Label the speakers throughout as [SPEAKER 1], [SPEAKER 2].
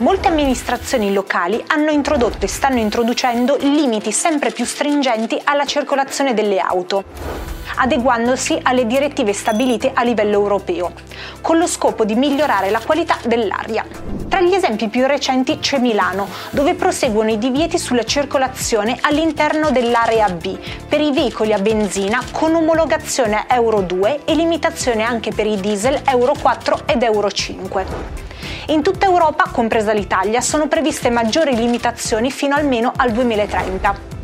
[SPEAKER 1] Molte amministrazioni locali hanno introdotto e stanno introducendo limiti sempre più stringenti alla circolazione delle auto, adeguandosi alle direttive stabilite a livello europeo, con lo scopo di migliorare la qualità dell'aria. Tra gli esempi più recenti c'è Milano, dove proseguono i divieti sulla circolazione all'interno dell'area B per i veicoli a benzina con omologazione Euro 2 e limitazione anche per i diesel Euro 4 ed Euro 5. In tutta Europa, compresa l'Italia, sono previste maggiori limitazioni fino almeno al 2030.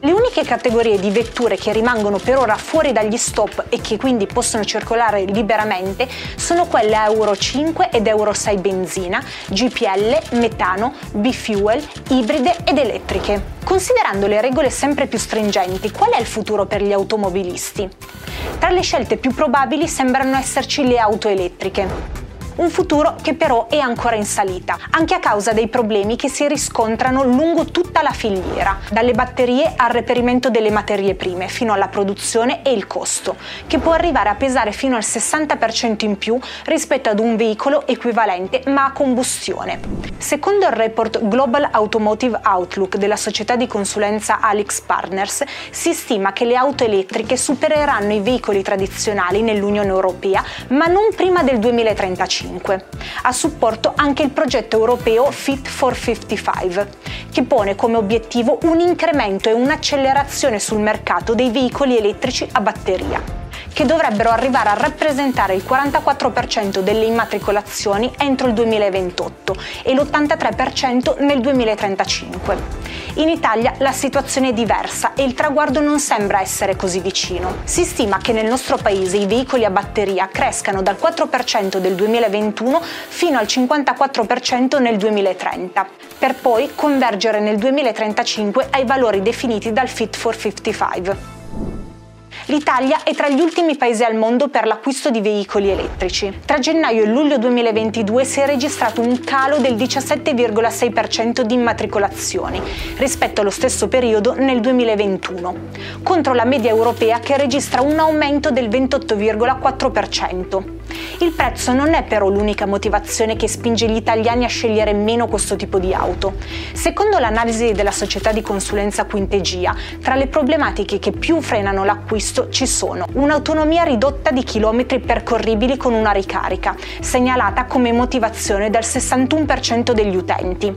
[SPEAKER 1] Le uniche categorie di vetture che rimangono per ora fuori dagli stop e che quindi possono circolare liberamente sono quelle Euro 5 ed Euro 6 benzina, GPL, metano, B-fuel, ibride ed elettriche. Considerando le regole sempre più stringenti, qual è il futuro per gli automobilisti? Tra le scelte più probabili sembrano esserci le auto elettriche un futuro che però è ancora in salita, anche a causa dei problemi che si riscontrano lungo tutta la filiera, dalle batterie al reperimento delle materie prime, fino alla produzione e il costo, che può arrivare a pesare fino al 60% in più rispetto ad un veicolo equivalente ma a combustione. Secondo il report Global Automotive Outlook della società di consulenza Alix Partners, si stima che le auto elettriche supereranno i veicoli tradizionali nell'Unione Europea, ma non prima del 2035 2025. A supporto anche il progetto europeo Fit for 55, che pone come obiettivo un incremento e un'accelerazione sul mercato dei veicoli elettrici a batteria che dovrebbero arrivare a rappresentare il 44% delle immatricolazioni entro il 2028 e l'83% nel 2035. In Italia la situazione è diversa e il traguardo non sembra essere così vicino. Si stima che nel nostro paese i veicoli a batteria crescano dal 4% del 2021 fino al 54% nel 2030, per poi convergere nel 2035 ai valori definiti dal Fit for 55 l'Italia è tra gli ultimi paesi al mondo per l'acquisto di veicoli elettrici. Tra gennaio e luglio 2022 si è registrato un calo del 17,6% di immatricolazioni rispetto allo stesso periodo nel 2021, contro la media europea che registra un aumento del 28,4%. Il prezzo non è però l'unica motivazione che spinge gli italiani a scegliere meno questo tipo di auto. Secondo l'analisi della società di consulenza Quintegia, tra le problematiche che più frenano l'acquisto ci sono un'autonomia ridotta di chilometri percorribili con una ricarica, segnalata come motivazione dal 61% degli utenti,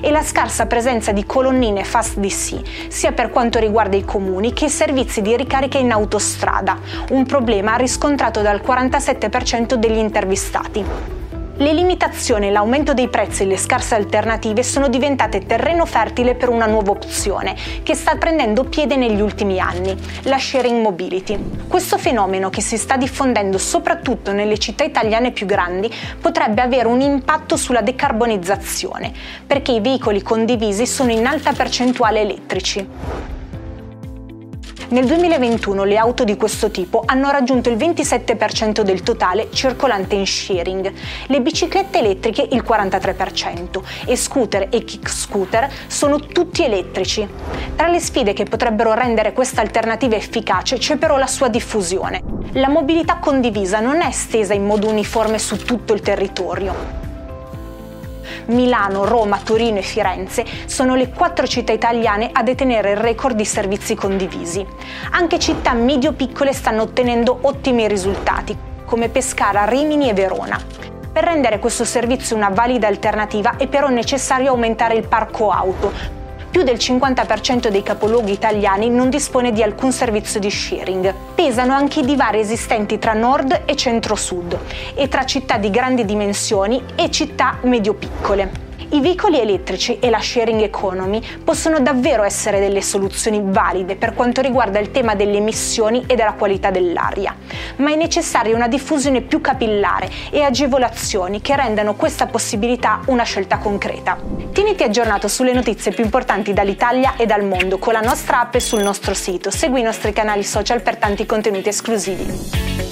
[SPEAKER 1] e la scarsa presenza di colonnine Fast DC, sia per quanto riguarda i comuni che i servizi di ricarica in autostrada, un problema riscontrato dal 47% degli intervistati. Le limitazioni, l'aumento dei prezzi e le scarse alternative sono diventate terreno fertile per una nuova opzione che sta prendendo piede negli ultimi anni, la sharing mobility. Questo fenomeno che si sta diffondendo soprattutto nelle città italiane più grandi potrebbe avere un impatto sulla decarbonizzazione, perché i veicoli condivisi sono in alta percentuale elettrici. Nel 2021 le auto di questo tipo hanno raggiunto il 27% del totale circolante in sharing, le biciclette elettriche il 43% e scooter e kick scooter sono tutti elettrici. Tra le sfide che potrebbero rendere questa alternativa efficace c'è però la sua diffusione. La mobilità condivisa non è estesa in modo uniforme su tutto il territorio. Milano, Roma, Torino e Firenze sono le quattro città italiane a detenere il record di servizi condivisi. Anche città medio-piccole stanno ottenendo ottimi risultati, come Pescara, Rimini e Verona. Per rendere questo servizio una valida alternativa è però necessario aumentare il parco auto, più del 50% dei capoluoghi italiani non dispone di alcun servizio di sharing. Pesano anche i divari esistenti tra nord e centro-sud e tra città di grandi dimensioni e città medio-piccole. I veicoli elettrici e la sharing economy possono davvero essere delle soluzioni valide per quanto riguarda il tema delle emissioni e della qualità dell'aria, ma è necessaria una diffusione più capillare e agevolazioni che rendano questa possibilità una scelta concreta. Tieniti aggiornato sulle notizie più importanti dall'Italia e dal mondo con la nostra app e sul nostro sito. Segui i nostri canali social per tanti contenuti esclusivi.